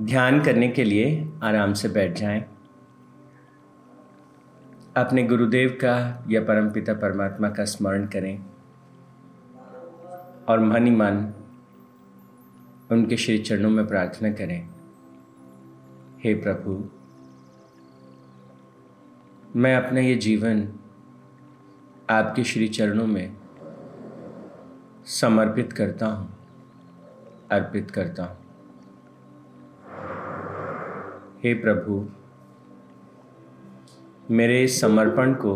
ध्यान करने के लिए आराम से बैठ जाएँ। अपने गुरुदेव का या परमपिता परमात्मा का स्मरण करें। और मन ही मन उनके श्री चरणों में प्रार्थना करें। हे प्रभु, मैं अपना ये जीवन आपके श्री चरणों में समर्पित करता हूँ, अर्पित करता हूँ। हे प्रभु मेरे समर्पण को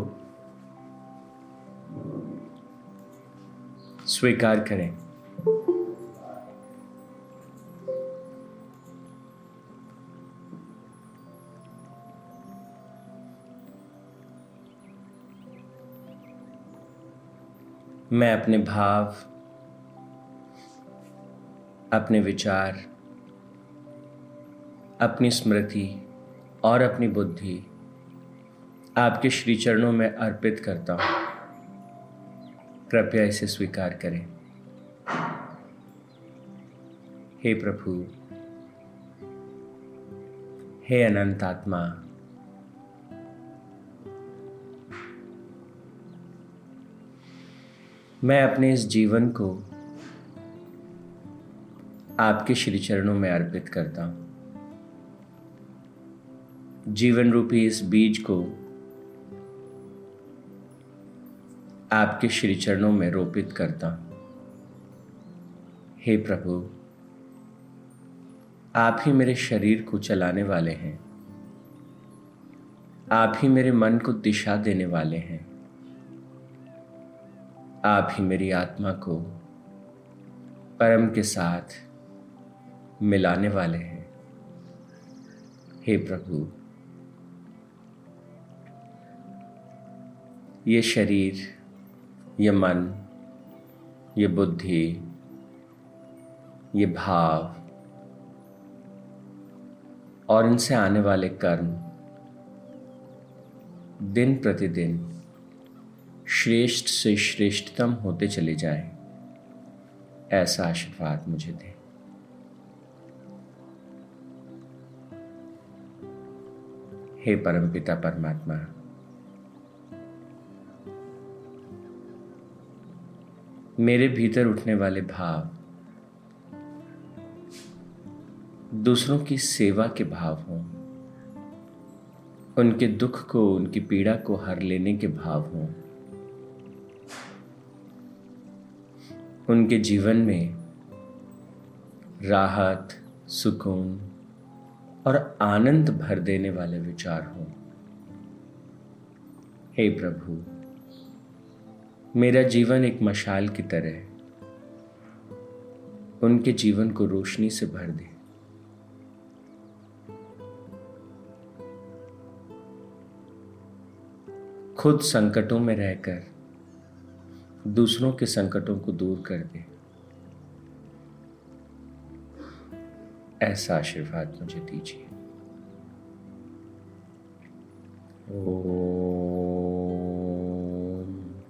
स्वीकार करें। मैं अपने भाव अपने विचार अपनी स्मृति और अपनी बुद्धि आपके श्री चरणों में अर्पित करता हूँ। कृपया इसे स्वीकार करें। हे प्रभु, हे अनंत आत्मा, मैं अपने इस जीवन को आपके श्री चरणों में अर्पित करता हूँ। जीवन रूपी इस बीज को आपके श्री चरणों में रोपित करता। हूँ प्रभु, आप ही मेरे शरीर को चलाने वाले हैं। आप ही मेरे मन को दिशा देने वाले हैं। आप ही मेरी आत्मा को परम के साथ मिलाने वाले हैं। हे प्रभु ये शरीर, ये मन, ये बुद्धि, ये भाव और इनसे आने वाले कर्म दिन प्रतिदिन श्रेष्ठ से श्रेष्ठतम होते चले जाएँ, ऐसा आशीर्वाद मुझे दे। हे परमपिता परमात्मा मेरे भीतर उठने वाले भाव, दूसरों की सेवा के भाव हों, उनके दुख को, उनकी पीड़ा को हर लेने के भाव हों, उनके जीवन में राहत, सुकून और आनंद भर देने वाले विचार हों। हे प्रभु मेरा जीवन एक मशाल की तरह है। उनके जीवन को रोशनी से भर दे। खुद संकटों में रहकर, दूसरों के संकटों को दूर कर दे। ऐसा आशीर्वाद मुझे दीजिए। ओ।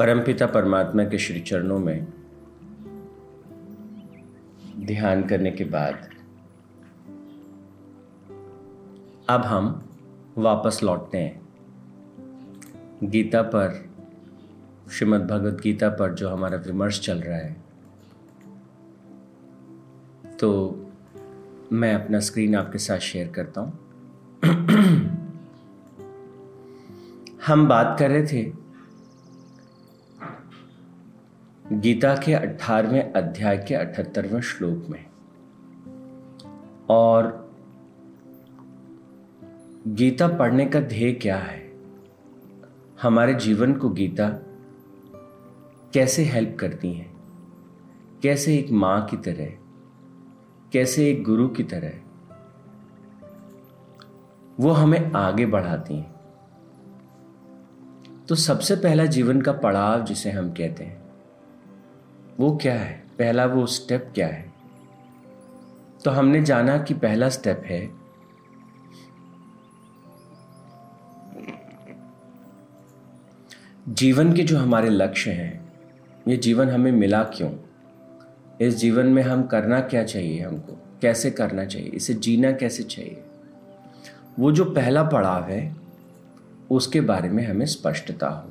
परमपिता परमात्मा के श्री चरणों में ध्यान करने के बाद अब हम वापस लौटते हैं। गीता पर, श्रीमद् भगवत गीता पर जो हमारा विमर्श चल रहा है। तो मैं अपना स्क्रीन आपके साथ शेयर करता हूँ। हम बात कर रहे थे गीता के अठारहवें अध्याय के अठहत्तरवें श्लोक में। और गीता पढ़ने का ध्येय क्या है? हमारे जीवन को गीता कैसे हेल्प करती है? कैसे एक माँ की तरह, कैसे एक गुरु की तरह वो हमें आगे बढ़ाती हैं? तो सबसे पहला जीवन का पड़ाव जिसे हम कहते हैं वो क्या है? पहला वो स्टेप क्या है? तो हमने जाना कि पहला स्टेप है। जीवन के जो हमारे लक्ष्य हैं, ये जीवन हमें मिला क्यों? इस जीवन में हम करना क्या चाहिए हमको? कैसे करना चाहिए? इसे जीना कैसे चाहिए? वो जो पहला पड़ाव है, उसके बारे में हमें स्पष्टता हो।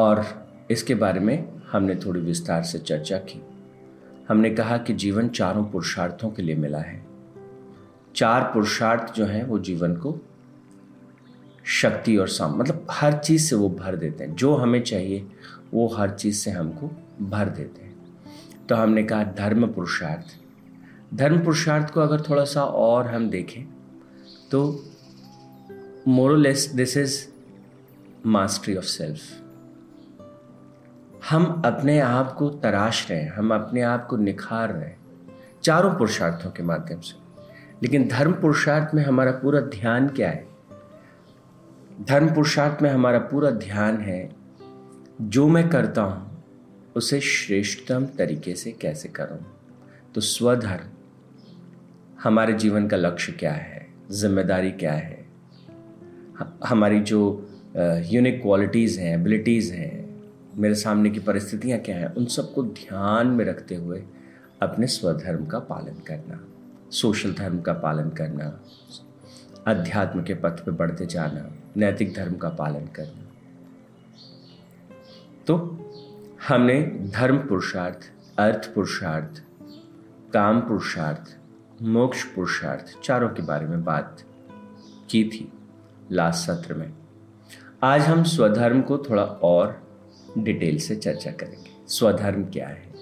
और इसके बारे में हमने थोड़ी विस्तार से चर्चा की। हमने कहा कि जीवन चारों पुरुषार्थों के लिए मिला है। चार पुरुषार्थ जो हैं, वो जीवन को शक्ति और साम मतलब हर चीज़ से वो भर देते हैं। जो हमें चाहिए, वो हर चीज़ से हमको भर देते हैं। तो हमने कहा धर्म पुरुषार्थ। धर्म पुरुषार्थ को अगर थोड़ा सा और हम देखें तो मोरलेस this is mastery of self हम अपने आप को तराश रहे हैं, हम अपने आप को निखार रहे हैं, चारों पुरुषार्थों के माध्यम से। लेकिन धर्म पुरुषार्थ में हमारा पूरा ध्यान क्या है? धर्म पुरुषार्थ में हमारा पूरा ध्यान है, जो मैं करता हूँ, उसे श्रेष्ठतम तरीके से कैसे करूँ? तो स्वधर्म हमारे जीवन का लक्ष्य क्या है? ज़िम्मेदारी क्या है? हमारी जो यूनिक क्वालिटीज़ हैं एबिलिटीज़ हैं मेरे सामने की परिस्थितियाँ क्या हैं? उन सबको ध्यान में रखते हुए अपने स्वधर्म का पालन करना, सोशल धर्म का पालन करना, अध्यात्म के पथ पर बढ़ते जाना, नैतिक धर्म का पालन करना। तो हमने धर्म पुरुषार्थ, अर्थ पुरुषार्थ, काम पुरुषार्थ, मोक्ष पुरुषार्थ चारों के बारे में बात की थी लास्ट सत्र में। आज हम स्वधर्म को थोड़ा और डिटेल से चर्चा करेंगे। स्वधर्म क्या है?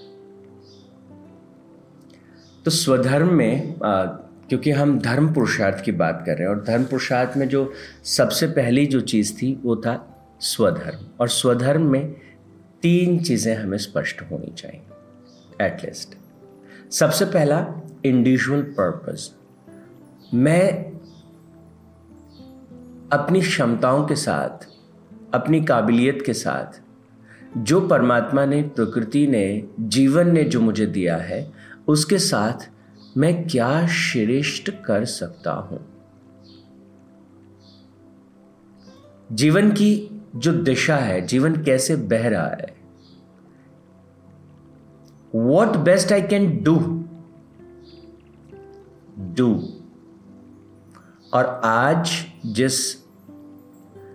तो स्वधर्म में आ, क्योंकि हम धर्म पुरुषार्थ की बात कर रहे हैं और धर्म पुरुषार्थ में जो सबसे पहली जो चीज़ थी वो था स्वधर्म। और स्वधर्म में तीन चीज़ें हमें स्पष्ट होनी चाहिए एटलीस्ट सबसे पहला इंडिविजुअल पर्पस मैं अपनी क्षमताओं के साथ अपनी काबिलियत के साथ जो परमात्मा ने, प्रकृति ने, जीवन ने जो मुझे दिया है, उसके साथ मैं क्या श्रेष्ठ कर सकता हूँ? जीवन की जो दिशा है, जीवन कैसे बह रहा है? What best I can do do और आज जिस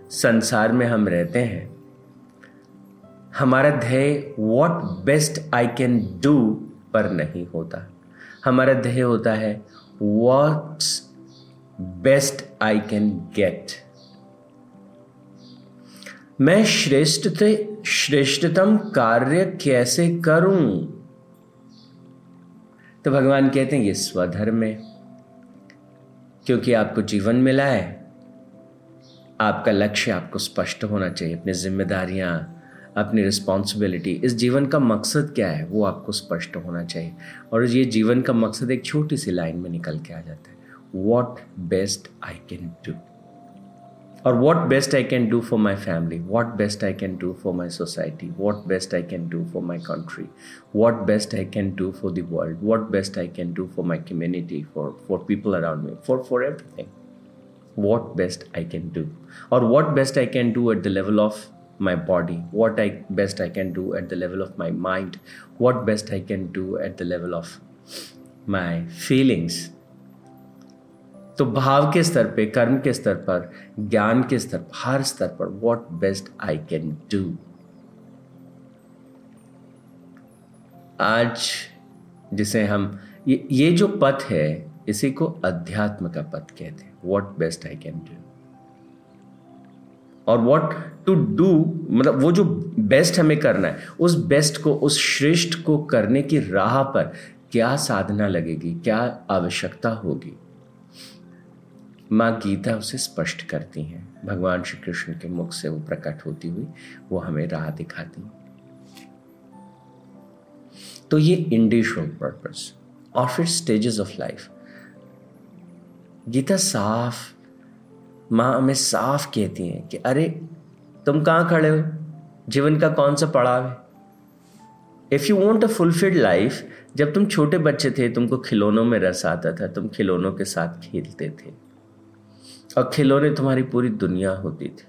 संसार में हम रहते हैं हमारा ध्येय what best I can do पर नहीं होता। हमारा ध्येय होता है what best I can get मैं श्रेष्ठ श्रेष्ठतम कार्य कैसे करूँ? तो भगवान कहते हैं, ये स्वधर्म है। क्योंकि आपको जीवन मिला है, आपका लक्ष्य आपको स्पष्ट होना चाहिए, अपनी जिम्मेदारियाँ अपनी रिस्पॉन्सिबिलिटी इस जीवन का मकसद क्या है? वो आपको स्पष्ट होना चाहिए। और ये जीवन का मकसद एक छोटी सी लाइन में निकल के आ जाता है। What best I can do और what best I can do for my family what best I can do for my society what best I can do for my country what best I can do for the world what best I can do for my community for for people around me for for everything what best I can do और what best I can do at the level of my body, what i, best i can do at the level of my mind, what best i can do at the level of my feelings. तो भाव के स्तर पे, कर्म के स्तर पर, ज्ञान के स्तर पर, हर स्तर पर what best I can do आज जिसे हम, ये ये जो पथ है, इसी को अध्यात्म का पथ कहते हैं what best I can do और वॉट टू डू मतलब वो जो बेस्ट हमें करना है, उस बेस्ट को, उस श्रेष्ठ को करने की राह पर क्या साधना लगेगी, क्या आवश्यकता होगी? माँ गीता उसे स्पष्ट करती हैं। भगवान श्री कृष्ण के मुख से वो प्रकट होती हुई वो हमें राह दिखाती तो ये इंडिविजुअल पर्पस और फिर स्टेजेस ऑफ़ लाइफ गीता साफ़ माँ हमें साफ़ कहती हैं कि, अरे, तुम कहाँ खड़े हो? जीवन का कौन सा पड़ाव है? If you want a fulfilled life जब तुम छोटे बच्चे थे, तुमको खिलौनों में रस आता था, तुम खिलौनों के साथ खेलते थे। और खिलौने तुम्हारी पूरी दुनिया होती थी।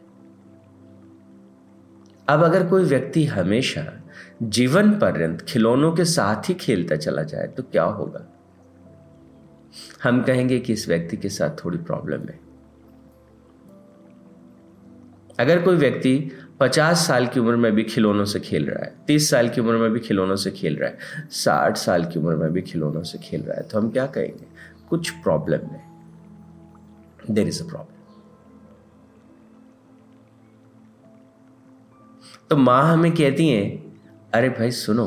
अब अगर कोई व्यक्ति हमेशा जीवन पर्यंत खिलौनों के साथ ही खेलता चला जाए तो क्या होगा? हम कहेंगे कि इस व्यक्ति के साथ थोड़ी प्रॉब्लम है। अगर कोई व्यक्ति पचास साल की उम्र में भी खिलौनों से खेल रहा है, तीस साल की उम्र में भी खिलौनों से खेल रहा है, साठ साल की उम्र में भी खिलौनों से खेल रहा है तो हम क्या कहेंगे? कुछ प्रॉब्लम है। देर इज़ अ प्रॉब्लम तो माँ हमें कहती हैं, अरे भाई सुनो,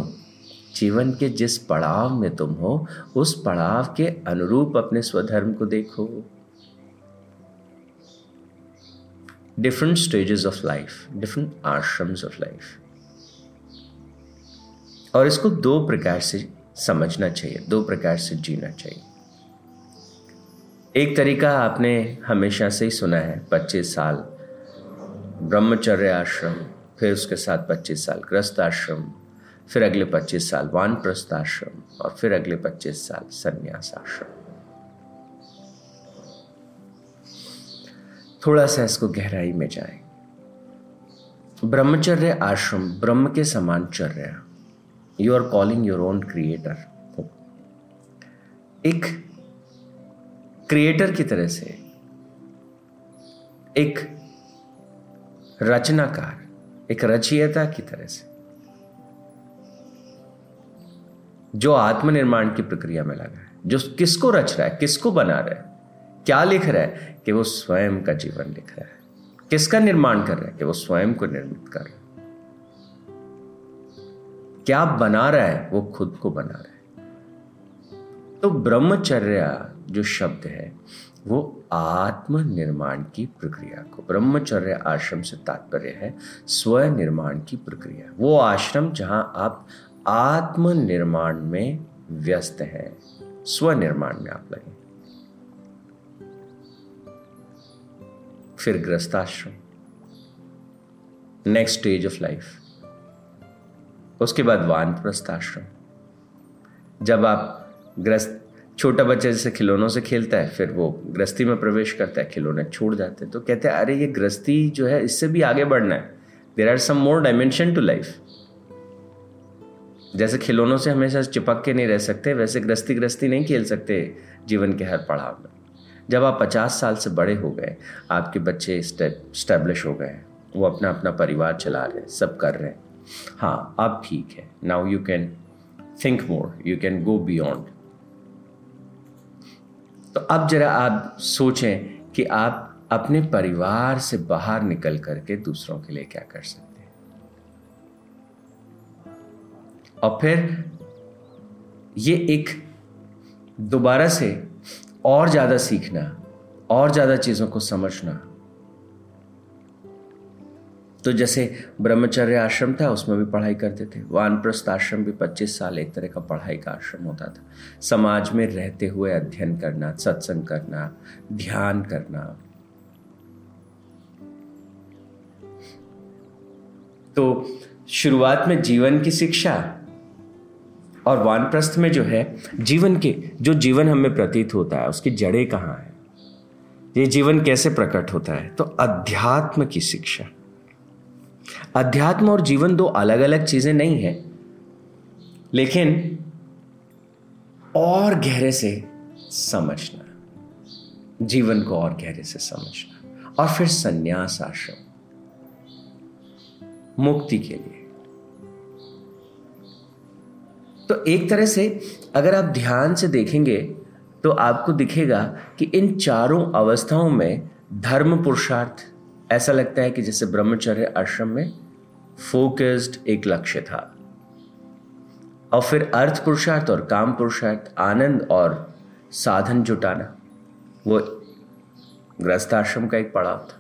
जीवन के जिस पड़ाव में तुम हो, उस पड़ाव के अनुरूप अपने स्वधर्म को देखो। Different stages of life different ashrams of life और इसको दो प्रकार से समझना चाहिए, दो प्रकार से जीना चाहिए। एक तरीका आपने हमेशा से ही सुना है, पच्चीस साल ब्रह्मचर्य आश्रम, फिर उसके साथ पच्चीस साल ग्रस्त आश्रम, फिर अगले पच्चीस साल वानप्रस्थ आश्रम, और फिर अगले पच्चीस साल संन्यास आश्रम। थोड़ा सा इसको गहराई में जाए। ब्रह्मचर्य आश्रम, ब्रह्म के समान चर्या। You are calling your own creator एक क्रिएटर की तरह से, एक रचनाकार, एक रचयिता की तरह से, जो आत्मनिर्माण की प्रक्रिया में लगा है, जो किसको रच रहा है, किसको बना रहा है क्या लिख रहा है? कि वो स्वयं का जीवन लिख रहा है। किसका निर्माण कर रहा है? कि वो स्वयं को निर्मित कर रहा है। क्या बना रहा है? वो खुद को बना रहा है। तो ब्रह्मचर्य जो शब्द है, वो आत्म निर्माण की प्रक्रिया को, ब्रह्मचर्य आश्रम से तात्पर्य है स्व निर्माण की प्रक्रिया। वो आश्रम जहाँ आप आत्म निर्माण में व्यस्त हैं स्व निर्माण में आप लगे फिर ग्रस्ताश्रम। नेक्स्ट स्टेज ऑफ़ लाइफ उसके बाद वानप्रस्थ आश्रम जब आप ग्रस्त, छोटा बच्चा जैसे खिलौनों से खेलता है, फिर वो गृहस्थी में प्रवेश करता है, खिलौने छोड़ जाते हैं तो कहते हैं, अरे, ये गृहस्थी जो है, इससे भी आगे बढ़ना है। There are some more dimension to life जैसे खिलौनों से हमेशा चिपक के नहीं रह सकते, वैसे गृहस्थी गृहस्थी नहीं खेल सकते जीवन के हर पड़ाव में। जब आप पचास साल से बड़े हो गए, आपके बच्चे स्टैब्लिश हो गए हैं वो अपना अपना परिवार चला रहे हैं, सब कर रहे हैं। हाँ अब ठीक है। Now you can think more you can go beyond तो अब जरा आप सोचें कि आप अपने परिवार से बाहर निकल करके दूसरों के लिए क्या कर सकते हैं। और फिर ये एक दोबारा से और ज़्यादा सीखना, और ज़्यादा चीज़ों को समझना। तो जैसे ब्रह्मचर्य आश्रम था, उसमें भी पढ़ाई करते थे। वानप्रस्थ आश्रम भी 25 साल एक तरह का पढ़ाई का आश्रम होता था। समाज में रहते हुए अध्ययन करना, सत्संग करना, ध्यान करना। तो शुरुआत में जीवन की शिक्षा और वानप्रस्थ में जो है, जीवन के, जो जीवन हमें प्रतीत होता है, उसकी जड़ें कहाँ हैं? ये जीवन कैसे प्रकट होता है? तो अध्यात्म की शिक्षा। अध्यात्म और जीवन दो अलग अलग चीज़ें नहीं है, लेकिन और गहरे से समझना, जीवन को और गहरे से समझना, और फिर संन्यास आश्रम, मुक्ति के लिए। तो एक तरह से अगर आप ध्यान से देखेंगे तो आपको दिखेगा कि इन चारों अवस्थाओं में धर्म पुरुषार्थ, ऐसा लगता है कि जैसे ब्रह्मचर्य आश्रम में फोकस्ड एक लक्ष्य था। और फिर अर्थ पुरुषार्थ और काम पुरुषार्थ, आनंद और साधन जुटाना, वो आश्रम का एक पड़ाव था।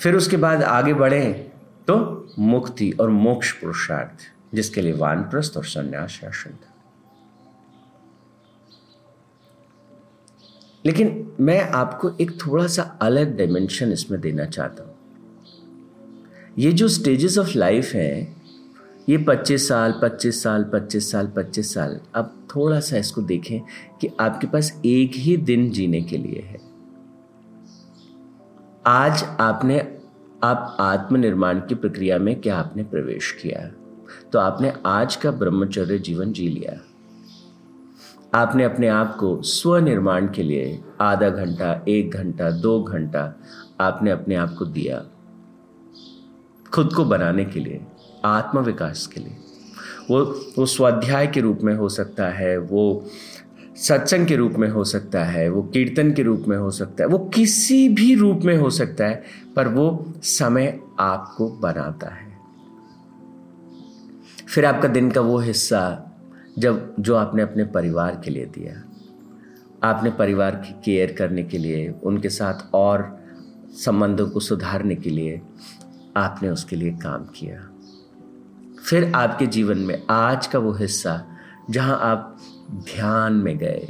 फिर उसके बाद आगे बढ़े तो मुक्ति और मोक्ष पुरुषार्थ। जिसके लिए वानप्रस्थ और संन्यास आश्रम था लेकिन मैं आपको एक थोड़ा सा अलग डायमेंशन इसमें देना चाहता हूँ। ये जो स्टेजेस ऑफ़ लाइफ हैं, ये 25 साल 25 साल 25 साल 25 साल, अब थोड़ा सा इसको देखें कि आपके पास एक ही दिन जीने के लिए है। आज आपने, आप आत्मनिर्माण की प्रक्रिया में क्या आपने प्रवेश किया? तो आपने आज का ब्रह्मचर्य जीवन जी लिया। आपने अपने आप को स्वनिर्माण के लिए आधा घंटा, एक घंटा, दो घंटा आपने अपने आप को दिया। खुद को बनाने के लिए आत्म विकास के लिए। वो वो स्वाध्याय के रूप में हो सकता है, वो सत्संग के रूप में हो सकता है, वो कीर्तन के रूप में हो सकता है, वो किसी भी रूप में हो सकता है, पर वो समय आपको बनाता है। फिर आपका दिन का वो हिस्सा जब, जो आपने अपने परिवार के लिए दिया। आपने परिवार की केयर करने के लिए, उनके साथ और संबंधों को सुधारने के लिए आपने उसके लिए काम किया। फिर आपके जीवन में आज का वो हिस्सा, जहाँ आप ध्यान में गए,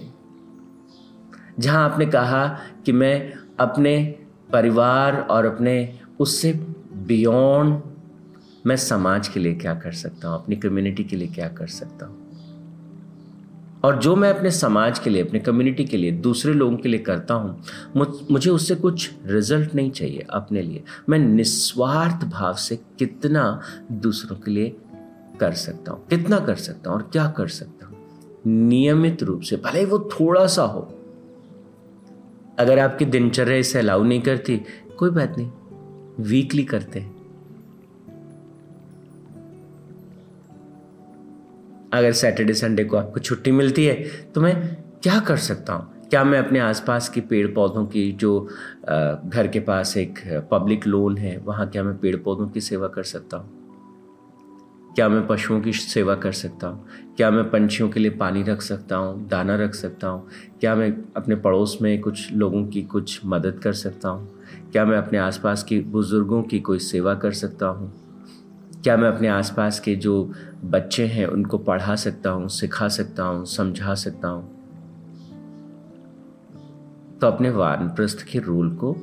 जहाँ आपने कहा कि मैं अपने परिवार और अपने, उससे बियॉन्ड मैं समाज के लिए क्या कर सकता हूँ? अपनी कम्युनिटी के लिए क्या कर सकता हूँ? और जो मैं अपने समाज के लिए, अपने कम्युनिटी के लिए, दूसरे लोगों के लिए करता हूँ, मुझे उससे कुछ रिज़ल्ट नहीं चाहिए अपने लिए। मैं निस्वार्थ भाव से कितना दूसरों के लिए कर सकता हूँ? कितना कर सकता हूँ और क्या कर सकता हूँ? नियमित रूप से, भले ही वो थोड़ा सा हो। अगर आपकी दिनचर्या इसे अलाउ नहीं करती, कोई बात नहीं। वीकली करते हैं। अगर सैटरडे संडे को आपको छुट्टी मिलती है तो मैं क्या कर सकता हूँ? क्या मैं अपने आसपास के पेड़ पौधों की जो घर के पास एक पब्लिक लोन है, वहाँ क्या मैं पेड़ पौधों की सेवा कर सकता हूँ? क्या मैं पशुओं की सेवा कर सकता हूँ? क्या मैं पंछियों के लिए पानी रख सकता हूँ, दाना रख सकता हूँ? क्या मैं अपने पड़ोस में कुछ लोगों की कुछ मदद कर सकता हूँ? क्या मैं अपने आसपास की बुज़ुर्गों की कोई सेवा कर सकता हूँ? क्या मैं अपने आसपास के जो बच्चे हैं उनको पढ़ा सकता हूँ, सिखा सकता हूँ, समझा सकता हूँ? तो अपने वानप्रस्थ के रूल को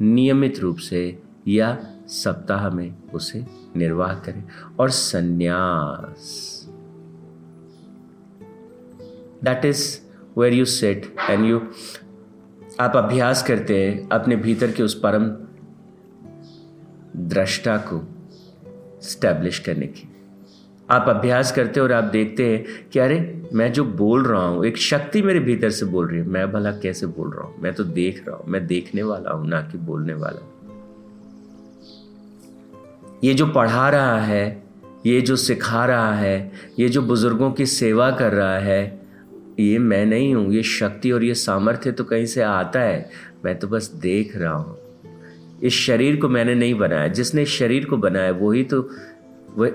नियमित रूप से या सप्ताह में उसे निर्वाह करें। और संन्यास। That is where you set and you आप अभ्यास करते हैं अपने भीतर के उस परम दृष्टा को। स्टैब्लिश करने की। आप अभ्यास करते हो और आप देखते हैं कि अरे, मैं जो बोल रहा हूँ, एक शक्ति मेरे भीतर से बोल रही है, मैं भला कैसे बोल रहा हूँ? मैं तो देख रहा हूँ, मैं देखने वाला हूँ, ना कि बोलने वाला। ये जो पढ़ा रहा है, ये जो सिखा रहा है, ये जो बुज़ुर्गों की सेवा कर रहा है, ये मैं नहीं हूँ, ये शक्ति और ये सामर्थ्य तो कहीं से आता है। मैं तो बस देख रहा हूँ। इस शरीर को मैंने नहीं बनाया। जिसने शरीर को बनाया, वही तो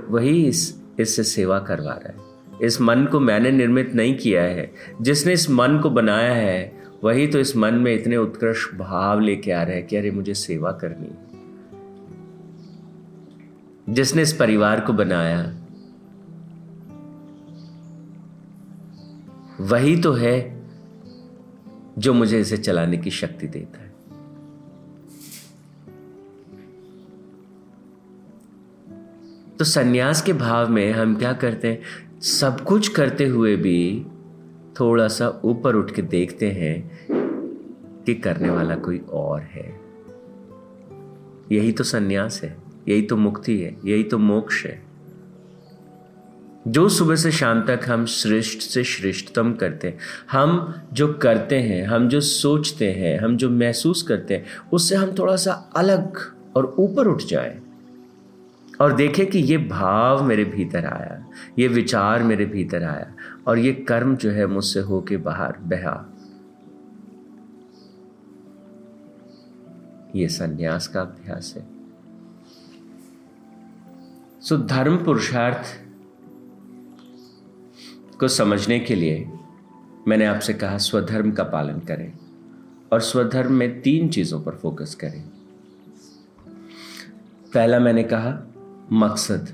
वही इस, इससे सेवा करवा रहा है। इस मन को मैंने निर्मित नहीं किया है। जिसने इस मन को बनाया है, वही तो इस मन में इतने उत्कृष्ट भाव लेके आ रहे हैं कि अरे, मुझे सेवा करनी जिसने इस परिवार को बनाया, वही तो है जो मुझे इसे चलाने की शक्ति देता है। तो सन्यास के भाव में हम क्या करते हैं? सब कुछ करते हुए भी थोड़ा सा ऊपर उठ के देखते हैं कि करने वाला कोई और है। यही तो सन्यास है, यही तो मुक्ति है, यही तो मोक्ष है। जो सुबह से शाम तक हम श्रेष्ठ से श्रेष्ठतम करते हैं, हम जो करते हैं, हम जो सोचते हैं, हम जो महसूस करते हैं, उससे हम थोड़ा सा अलग और ऊपर उठ जाएँ। और देखें कि ये भाव मेरे भीतर आया, ये विचार मेरे भीतर आया और ये कर्म जो है मुझसे होके बाहर बहा। ये संन्यास का अभ्यास है। सो धर्म पुरुषार्थ को समझने के लिए मैंने आपसे कहा, स्वधर्म का पालन करें और स्वधर्म में तीन चीज़ों पर फोकस करें। पहला मैंने कहा मकसद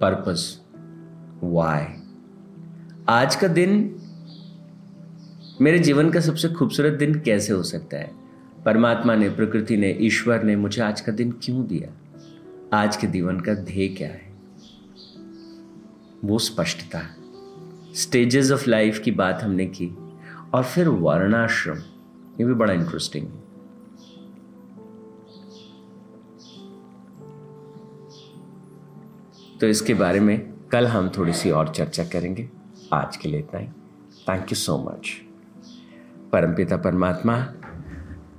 पर्पस वाई आज का दिन मेरे जीवन का सबसे खूबसूरत दिन कैसे हो सकता है? परमात्मा ने, प्रकृति ने, ईश्वर ने मुझे आज का दिन क्यों दिया? आज के जीवन का ध्येय क्या है? वो स्पष्टता। स्टेजेस ऑफ़ लाइफ की बात हमने की और फिर वर्णाश्रम, ये भी बड़ा इंटरेस्टिंग है। तो इसके बारे में कल हम थोड़ी सी और चर्चा करेंगे। आज के लिए इतना ही। थैंक यू सो मच परमपिता परमात्मा,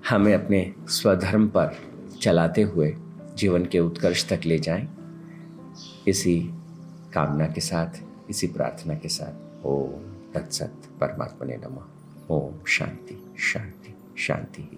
हमें अपने स्वधर्म पर चलाते हुए जीवन के उत्कर्ष तक ले जाएँ। इसी कामना के साथ, इसी प्रार्थना के साथ, ओम तत्सत परमात्मा ने नमः। ओम शांति शांति शांति